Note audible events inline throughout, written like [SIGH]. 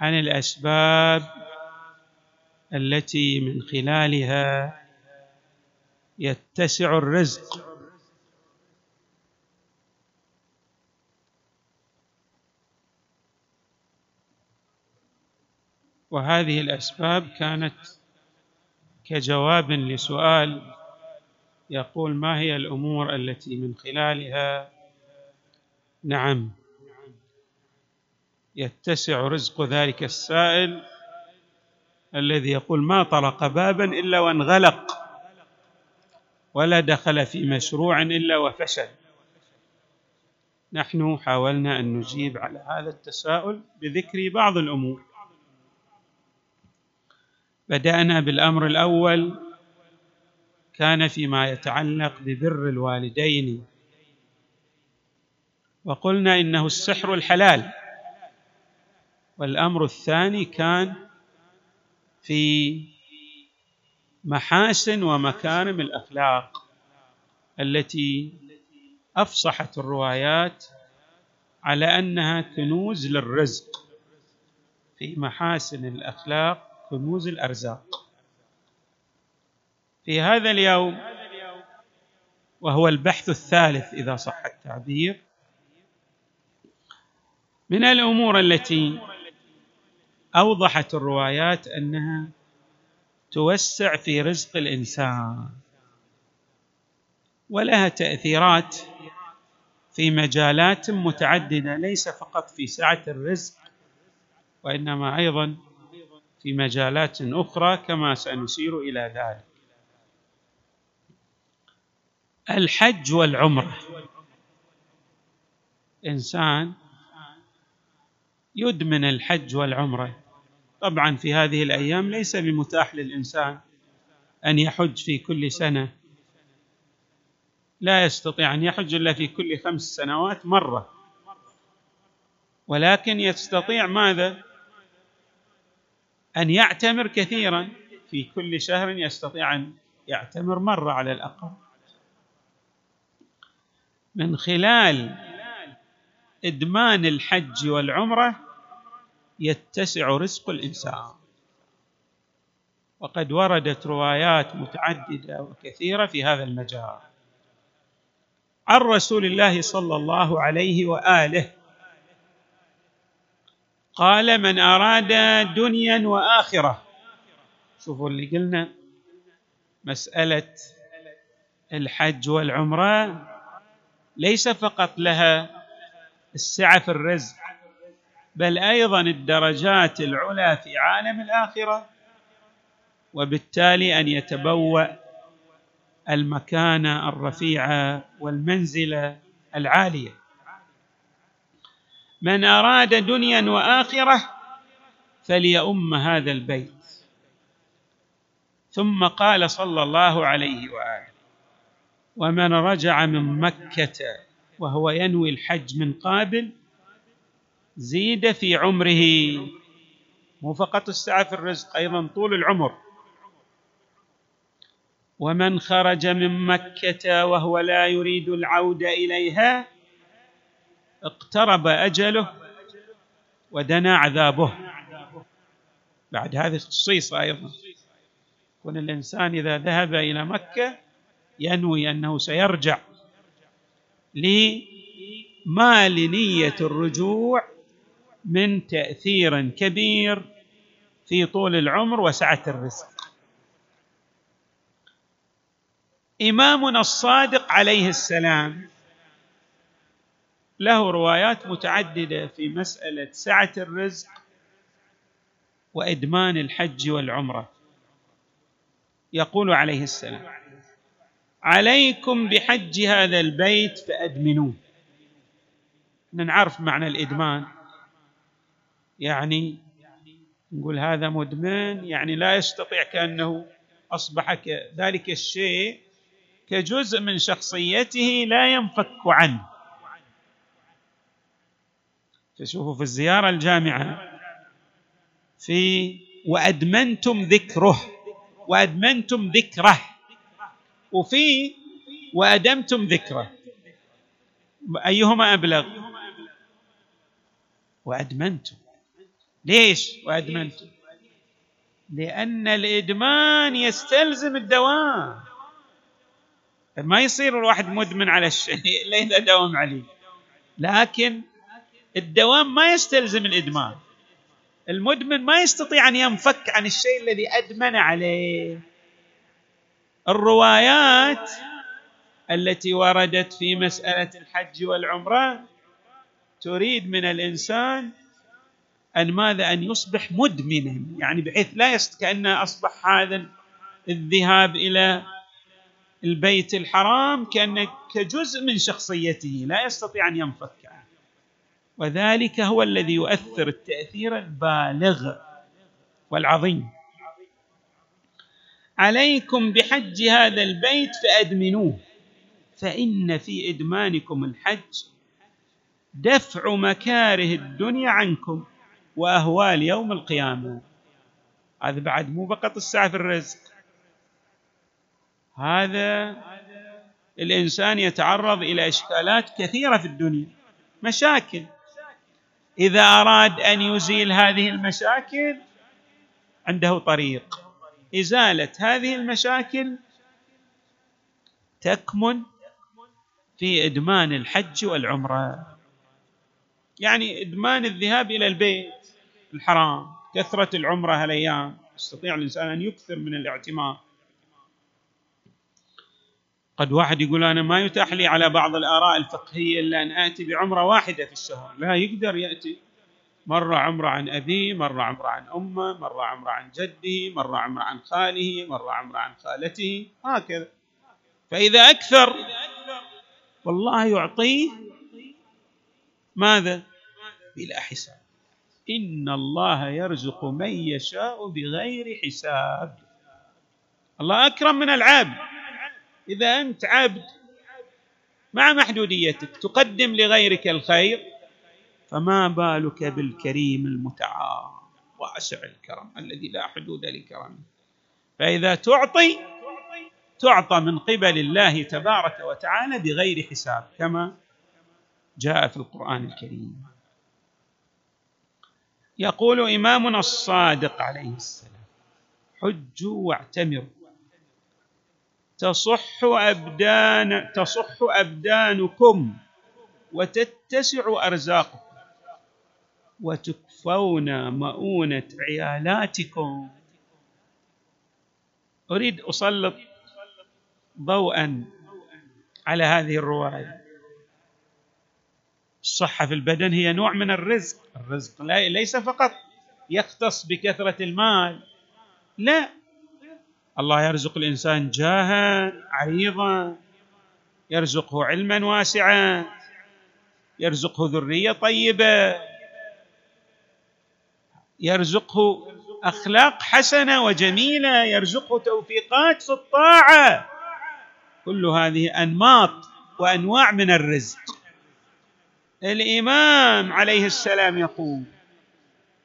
عن الأسباب التي من خلالها يتسع الرزق. وهذه الأسباب كانت كجواب لسؤال يقول ما هي الأمور التي من خلالها؟ نعم. يتسع رزق ذلك السائل الذي يقول ما طرق بابا إلا وانغلق ولا دخل في مشروع إلا وفشل. نحن حاولنا أن نجيب على هذا التساؤل بذكر بعض الأمور. بدأنا بالأمر الأول كان فيما يتعلق ببر الوالدين وقلنا إنه السحر الحلال. والأمر الثاني كان في محاسن ومكارم الأخلاق التي أفصحت الروايات على أنها كنوز للرزق. في محاسن الأخلاق كنوز الأرزاق. في هذا اليوم وهو البحث الثالث إذا صح التعبير من الأمور التي أوضحت الروايات أنها توسع في رزق الإنسان ولها تأثيرات في مجالات متعددة ليس فقط في سعة الرزق وإنما أيضا في مجالات أخرى كما سنشير إلى ذلك. الحج والعمرة. إنسان يدمن الحج والعمرة. طبعا في هذه الأيام ليس بمتاح للإنسان أن يحج في كل سنة. لا يستطيع أن يحج إلا في كل خمس سنوات مرة. ولكن يستطيع ماذا؟ أن يعتمر كثيرا. في كل شهر يستطيع أن يعتمر مرة على الأقل. من خلال إدمان الحج والعمرة يتسع رزق الإنسان. وقد وردت روايات متعددة وكثيرة في هذا المجال. عن رسول الله صلى الله عليه وآله قال من أراد دنيا وآخرة شوفوا اللي قلنا مسألة الحج والعمرة ليس فقط لها السعة في الرزق بل أيضا الدرجات العلى في عالم الآخرة وبالتالي أن يتبوأ المكانة الرفيعة والمنزلة العالية. من أراد دنيا وآخرة فليؤم هذا البيت. ثم قال صلى الله عليه وآله ومن رجع من مكة وهو ينوي الحج من قابل زيد في عمره. مو فقط السعه في الرزق أيضا طول العمر. ومن خرج من مكة وهو لا يريد العودة إليها اقترب أجله ودنا عذابه. بعد هذه الخصيصه أيضا يكون الإنسان إذا ذهب إلى مكة ينوي أنه سيرجع. لما لنيه الرجوع من تأثير كبير في طول العمر وسعة الرزق. إمامنا الصادق عليه السلام له روايات متعددة في مسألة سعة الرزق وإدمان الحج والعمرة. يقول عليه السلام عليكم بحج هذا البيت فأدمنوه. نعرف معنى الإدمان. يعني نقول هذا مدمن يعني لا يستطيع كأنه اصبح ذلك الشيء كجزء من شخصيته لا ينفك عنه. تشوفوا في الزيارة الجامعة في وأدمنتم ذكره وأدمنتم ذكره وفي وأدمتم ذكره. أيهما أبلغ؟ وأدمنتم. ليش وأدمنتم؟ لأن الإدمان يستلزم الدوام. ما يصير الواحد مدمن على الشيء الا اذا داوم عليه. لكن الدوام ما يستلزم الإدمان. المدمن ما يستطيع أن ينفك عن الشيء الذي أدمن عليه. الروايات التي وردت في مسألة الحج والعمرة تريد من الإنسان أن ماذا؟ أن يصبح مدمنا يعني بحيث لا يست كانه أصبح هذا الذهاب إلى البيت الحرام كانه كجزء من شخصيته لا يستطيع أن ينفك. عنه وذلك هو الذي يؤثر التأثير البالغ والعظيم. عليكم بحج هذا البيت فأدمنوه. فإن في إدمانكم الحج دفع مكاره الدنيا عنكم وأهوال يوم القيامة. هذا بعد مو فقط السعة في الرزق. هذا الإنسان يتعرض إلى إشكالات كثيرة في الدنيا. مشاكل. إذا أراد أن يزيل هذه المشاكل عنده طريق. إزالة هذه المشاكل تكمن في إدمان الحج والعمرة. يعني إدمان الذهاب إلى البيت الحرام كثرة العمرة هالأيام يستطيع الإنسان أن يكثر من الاعتمار قد واحد يقول أنا ما يتاح لي على بعض الآراء الفقهية إلا أن آتي بعمرة واحدة في الشهر لا يقدر يأتي. مرة عمرة عن أبيه مرة عمرة عن أمه مرة عمرة عن جده مرة عمرة عن خاله مرة عمرة عن خالته هكذا. فإذا أكثر والله يعطيه ماذا؟ بلا حساب. إن الله يرزق من يشاء بغير حساب. الله أكرم من العبد. إذا أنت عبد مع محدوديتك تقدم لغيرك الخير. فما بالك بالكريم المتعال؟ واسع الكرم الذي لا حدود لكرمه. فإذا تعطي تعطى من قبل الله تبارك وتعالى بغير حساب كما جاء في القرآن الكريم. يقول إمامنا الصادق عليه السلام حجوا واعتمروا. تصح أبدان تصح أبدانكم وتتسع أرزاقكم. وتكفون مؤونة عيالاتكم. أريد أسلط ضوءا على هذه الرواية. الصحة في البدن هي نوع من الرزق. الرزق. ليس فقط يختص بكثرة المال. لا. الله يرزق الإنسان جاها عريضا. يرزقه علما واسعا. يرزقه ذرية طيبة. يرزقه أخلاق حسنة وجميلة يرزقه توفيقات في الطاعة. كل هذه أنماط وأنواع من الرزق. الإمام عليه السلام يقول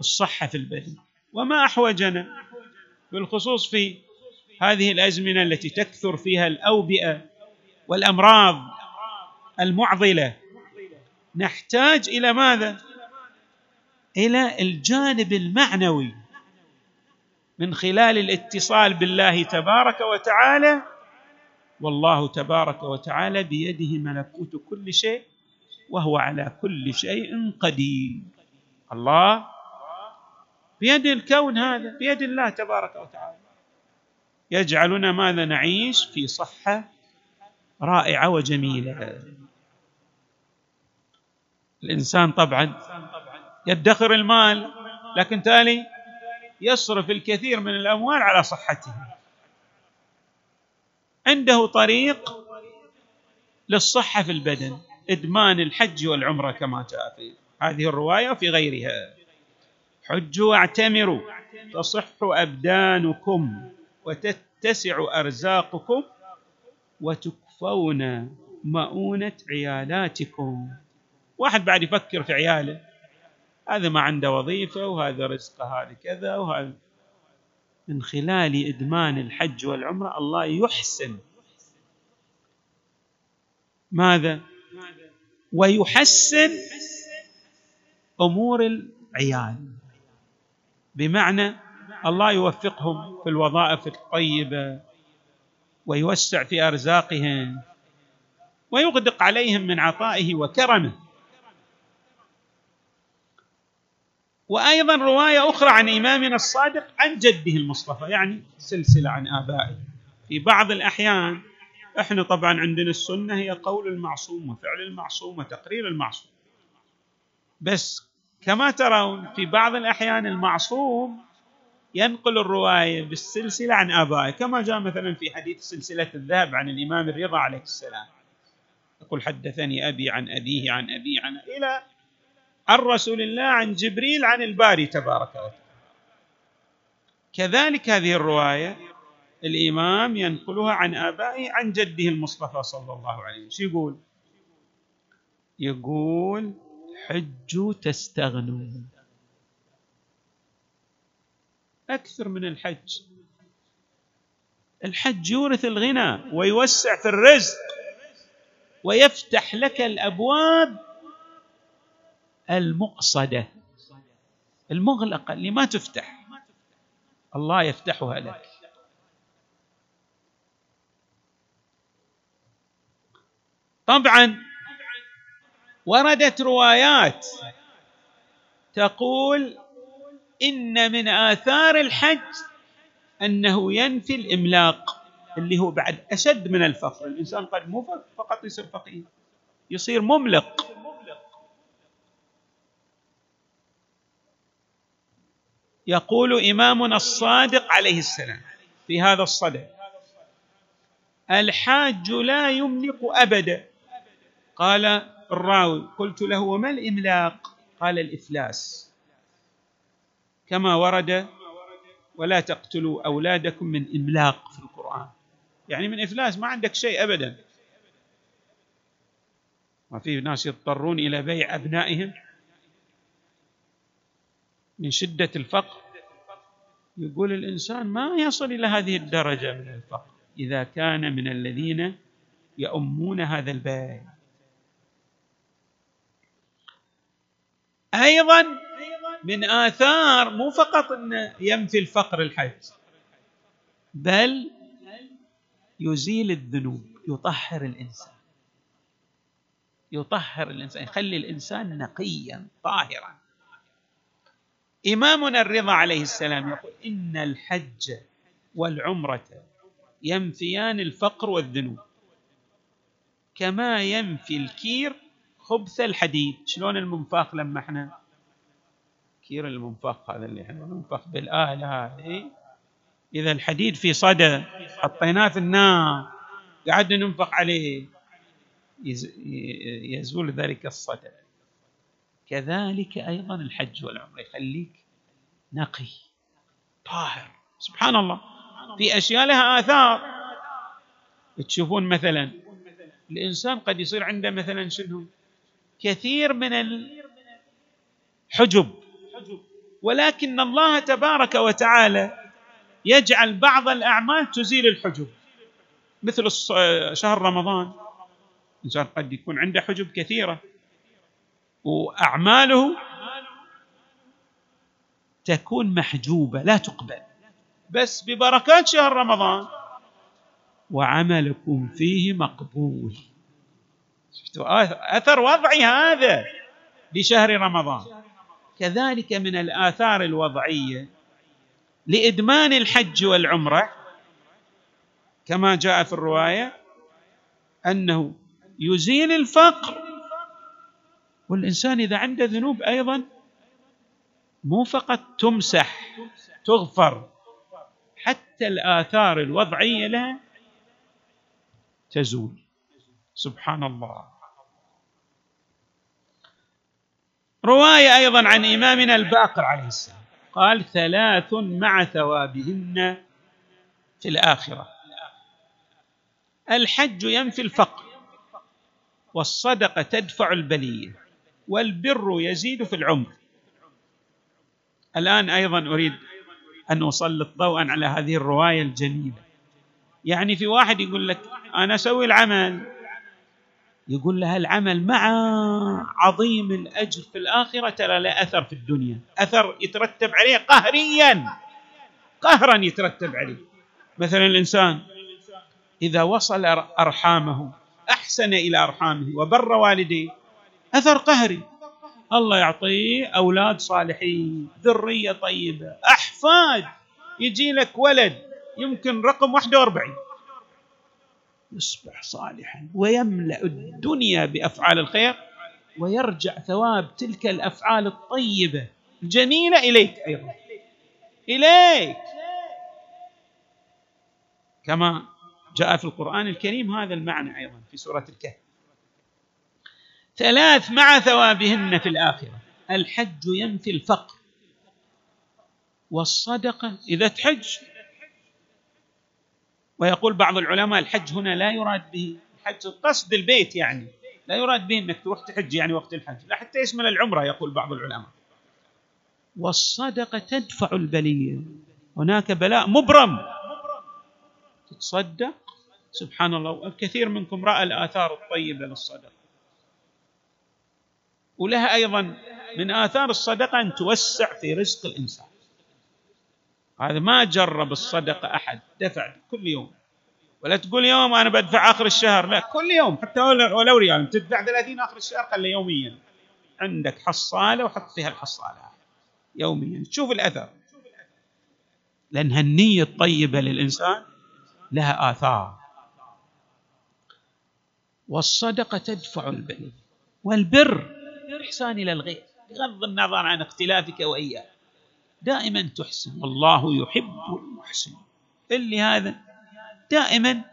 الصحة في البدن وما أحوجنا بالخصوص في هذه الأزمنة التي تكثر فيها الأوبئة والأمراض المعضلة. نحتاج إلى ماذا؟ إلى الجانب المعنوي من خلال الاتصال بالله تبارك وتعالى والله تبارك وتعالى بيده ملكوت كل شيء وهو على كل شيء قدير. الله بيد الكون هذا بيد الله تبارك وتعالى. يجعلنا ماذا نعيش؟ في صحة رائعة وجميلة. الإنسان طبعا يدخر المال لكن تالي يصرف الكثير من الأموال على صحته. عنده طريق للصحة في البدن إدمان الحج والعمرة كما جاء في هذه الرواية وفي غيرها. حجوا واعتمروا تصح أبدانكم وتتسع أرزاقكم وتكفون مؤونة عيالاتكم. واحد بعد يفكر في عياله هذا ما عنده وظيفة وهذا رزقه هذا كذا وهذا. من خلال إدمان الحج والعمرة الله يحسن. ماذا؟ ويحسن أمور العيال. بمعنى الله يوفقهم في الوظائف الطيبة ويوسع في أرزاقهم ويغدق عليهم من عطائه وكرمه. وأيضا رواية أخرى عن إمامنا الصادق عن جده المصطفى يعني سلسلة عن آبائه. في بعض الأحيان إحنا طبعا عندنا السنة هي قول المعصوم وفعل المعصوم وتقرير المعصوم. بس كما ترون في بعض الأحيان المعصوم ينقل الرواية بالسلسلة عن آبائه. كما جاء مثلا في حديث سلسلة الذهب عن الإمام الرضا عليه السلام. يقول حدثني أبي عن أبيه عن أبي عن إلى عن رسول الله عن جبريل عن الباري تبارك وتعالى. كذلك هذه الرواية الإمام ينقلها عن آبائه عن جده المصطفى صلى الله عليه وسلم. يقول؟ يقول حجوا تستغنوا أكثر من الحج. الحج يورث الغنى ويوسع في الرزق ويفتح لك الأبواب المقصدة. المغلقه اللي ما تفتح. الله يفتحها لك. طبعا وردت روايات تقول إن من آثار الحج أنه ينفي الإملاق اللي هو بعد أشد من الفقر. الإنسان قد مو فقط يصير فقير يصير مملق. يقول إمامنا الصادق عليه السلام في هذا الصدد الحاج لا يملك أبدا. قال الراوي قلت له وما الإملاق؟ قال الإفلاس. كما ورد ولا تقتلوا أولادكم من إملاق في القرآن. يعني من إفلاس ما عندك شيء أبدا. ما في ناس يضطرون إلى بيع أبنائهم. من شدة الفقر. يقول الإنسان ما يصل إلى هذه الدرجة من الفقر إذا كان من الذين يؤمون هذا البيع أيضا من آثار مو فقط إن ينفي الفقر الحج بل يزيل الذنوب يطهر الإنسان. يطهر الإنسان يخلي الإنسان نقيا طاهرا. إمامنا الرضا عليه السلام يقول إن الحج والعمرة ينفيان الفقر والذنوب. كما ينفي الكير خبث الحديد. شلون المنفاخ لما إحنا كير المنفخ هذا اللي إحنا ننفخ بالآلة هذه. إذا الحديد في صدى حطيناه في النار قعدنا ننفخ عليه. يزول ذلك الصدى. كذلك أيضا الحج والعمرة يخليك نقي طاهر. سبحان الله. في أشياء لها آثار. تشوفون مثلا الإنسان قد يصير عنده مثلا شنو؟ كثير من الحجب. ولكن الله تبارك وتعالى يجعل بعض الأعمال تزيل الحجب. مثل شهر رمضان الانسان قد يكون عنده حجب كثيرة. وأعماله تكون محجوبة لا تقبل. بس ببركات شهر رمضان. وعملكم فيه مقبول. شفتوا؟ أثر وضعي هذا لشهر رمضان. كذلك من الآثار الوضعية لإدمان الحج والعمرة كما جاء في الرواية أنه يزيل الفقر. والإنسان إذا عنده ذنوب أيضا مو فقط تمسح تغفر حتى الآثار الوضعية لها تزول. سبحان الله. رواية أيضا عن إمامنا الباقر عليه السلام. قال ثلاث مع ثوابهن في الآخرة. الحج ينفي الفقر والصدقة تدفع البلية. والبر يزيد في العمر. الآن أيضا أريد أن أسلط ضوءا على هذه الرواية الجميلة. يعني في واحد يقول لك أنا أسوي العمل. يقول له العمل مع عظيم الأجر في الآخرة ترى له أثر في الدنيا. أثر يترتب عليه قهريا. قهرا يترتب عليه. مثلا الإنسان إذا وصل أرحامه أحسن إلى أرحامه وبر والديه أثر قهري. الله يعطيه أولاد صالحين ذرية طيبة أحفاد. يجي لك ولد يمكن رقم 41 يصبح صالحا ويملأ الدنيا بأفعال الخير ويرجع ثواب تلك الأفعال الطيبة الجميلة إليك أيضا. إليك. كما جاء في القرآن الكريم هذا المعنى أيضا في سورة الكهف. ثلاث مع ثوابهن في الآخرة. الحج ينفي الفقر. والصدقة إذا تحج. ويقول بعض العلماء الحج هنا لا يراد به الحج قصد البيت يعني. لا يراد به إنك تروح تحج يعني وقت الحج. لا حتى يشمل العمرة يقول بعض العلماء. والصدقة تدفع البلية. هناك بلاء مبرم. تتصدق. سبحان الله. والكثير منكم رأى الآثار الطيبة للصدقة. ولها أيضا من آثار الصدقة أن توسع في رزق الإنسان. هذا ما جرب الصدقة أحد دفع كل يوم. ولا تقول يوم أنا بدفع آخر الشهر لا كل يوم. حتى ولو ريال تدفع 30 آخر الشهر خلي يوميا. عندك حصالة وحط فيها الحصالة يوميا. تشوف الأثر. لأن النية الطيبة للإنسان لها آثار. والصدقة تدفع البلي والبر احسان إلى الغير بغض النظر عن اختلافك واياه دائما تحسن والله يحب المحسن. اللي هذا دائما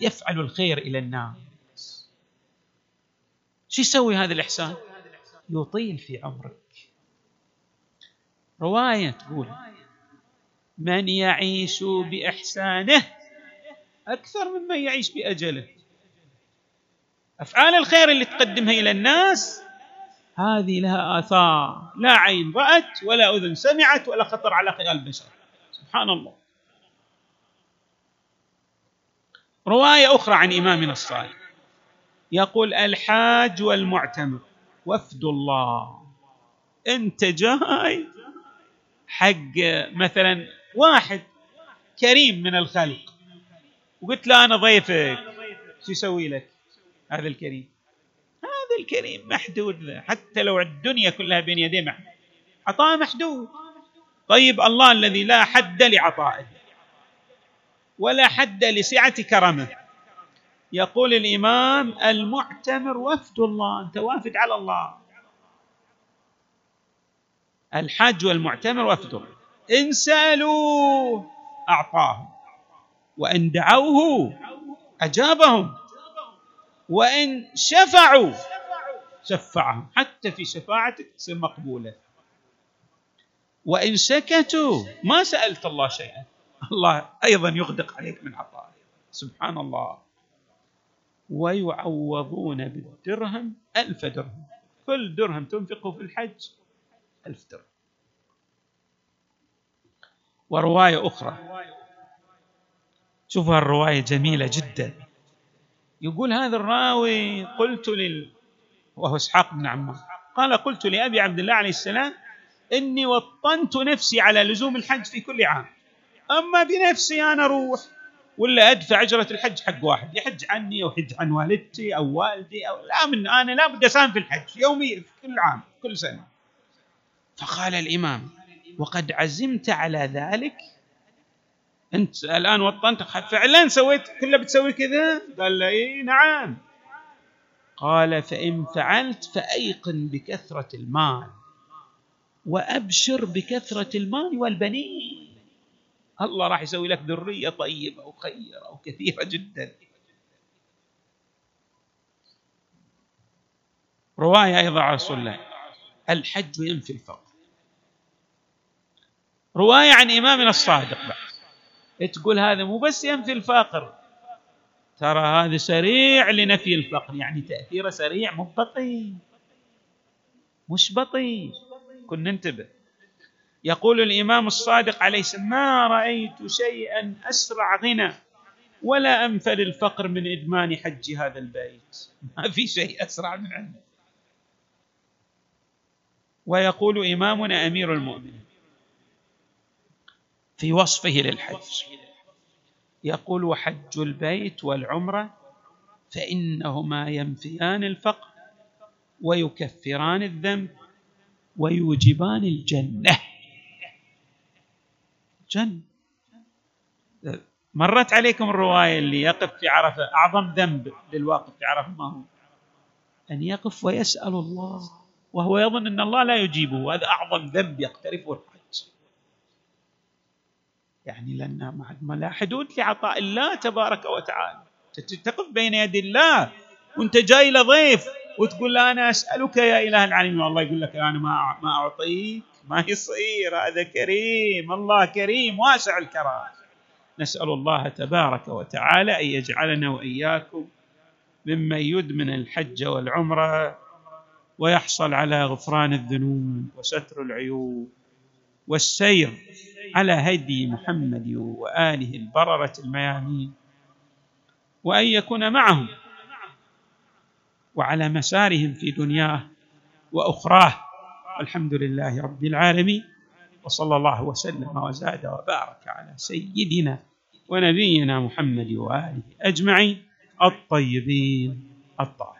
يفعل الخير إلى الناس. شو يسوي هذا الإحسان؟ يطيل في عمرك. رواية تقول من يعيش بإحسانه أكثر ممن يعيش بأجله. أفعال الخير اللي تقدمها إلى الناس هذه لها آثار لا عين رأت ولا أذن سمعت ولا خطر على خيال البشر. سبحان الله. رواية أخرى عن إمامنا الصالح يقول الحاج والمعتمر وفد الله. أنت جاي حق مثلا واحد كريم من الخلق. وقلت له أنا ضيفك. شو يسوي لك هذا الكريم؟ الكريم محدود حتى لو الدنيا كلها بين يديه محدود. عطاء محدود. طيب الله الذي لا حد لعطائه ولا حد لسعة كرمه. يقول الإمام المعتمر وفد الله أنت وافد على الله. الحج والمعتمر وفد. الله إن سألوه أعطاهم وإن دعوه أجابهم وإن شفعوا شفعهم حتى في شفاعتك تصير مقبولة. وإن سكتوا ما سألت الله شيئا. الله أيضا يغدق عليك من عطائه. سبحان الله. ويعوضون بالدرهم ألف درهم. كل درهم تنفقه في الحج ألف درهم. ورواية أخرى. شوفوا الرواية جميلة جدا. يقول هذا الراوي قلت لل وهو إسحاق بن عمار. قال قلت لأبي عبد الله عليه السلام إني وطنت نفسي على لزوم الحج في كل عام. أما بنفسي أنا أروح ولا أدفع أجرة الحج حق واحد. يحج عني أو يحج عن والدتي أو والدي أو لا من أنا لا بد أساهم في الحج يوميا في كل عام كل سنة. فقال الإمام وقد عزمت على ذلك؟ أنت الآن وطنت فعلا سويت كله بتسوي كذا؟ قال له إي نعم. قال فإن فعلت فأيقن بكثرة المال وأبشر بكثرة المال والبنين. الله راح يسوي لك ذرية طيبة وخيرة وكثيرة جدا. رواية أيضا عن رسول الله. الحج ينفي الفقر. رواية عن إمامنا الصادق بعد. تقول هذا مو بس ينفي الفقر. ترى هذا سريع لنفي الفقر يعني تأثيره سريع مو بطيء مش بطيء. كن ننتبه يقول الإمام الصادق عليه السلام ما رأيت شيئا أسرع غنى ولا انفل الفقر من إدمان حج هذا البيت. [LAUGHS] ما في شيء أسرع من عنده ويقول إمامنا أمير المؤمنين في وصفه للحج. يقول وحج البيت والعمرة فإنهما ينفيان الفقر ويكفران الذنب ويوجبان الجنة. جنة مرت عليكم الرواية اللي يقف في عرفة أعظم ذنب للواقف في عرفة ما هو؟ أن يقف ويسأل الله وهو يظن أن الله لا يجيبه وهذا أعظم ذنب يقترفه. يعني لأن ما لا حدود لعطاء الله تبارك وتعالى. تقف بين يدي الله وأنت جاي لضيف وتقول له أنا أسألك يا إله العالمين. والله يقول لك أنا ما ما أعطيك ما يصير. هذا كريم الله كريم واسع الكرام. نسأل الله تبارك وتعالى أن يجعلنا وإياكم ممن يدمن الحج والعمرة ويحصل على غفران الذنوب وستر العيوب. والسير على هدي محمد وآله البررة الميامين وأن يكون معهم وعلى مسارهم في دنياه وأخراه. الحمد لله رب العالمين وصلى الله وسلم وزاد وبارك على سيدنا ونبينا محمد وآله أجمعين الطيبين الطاهرين.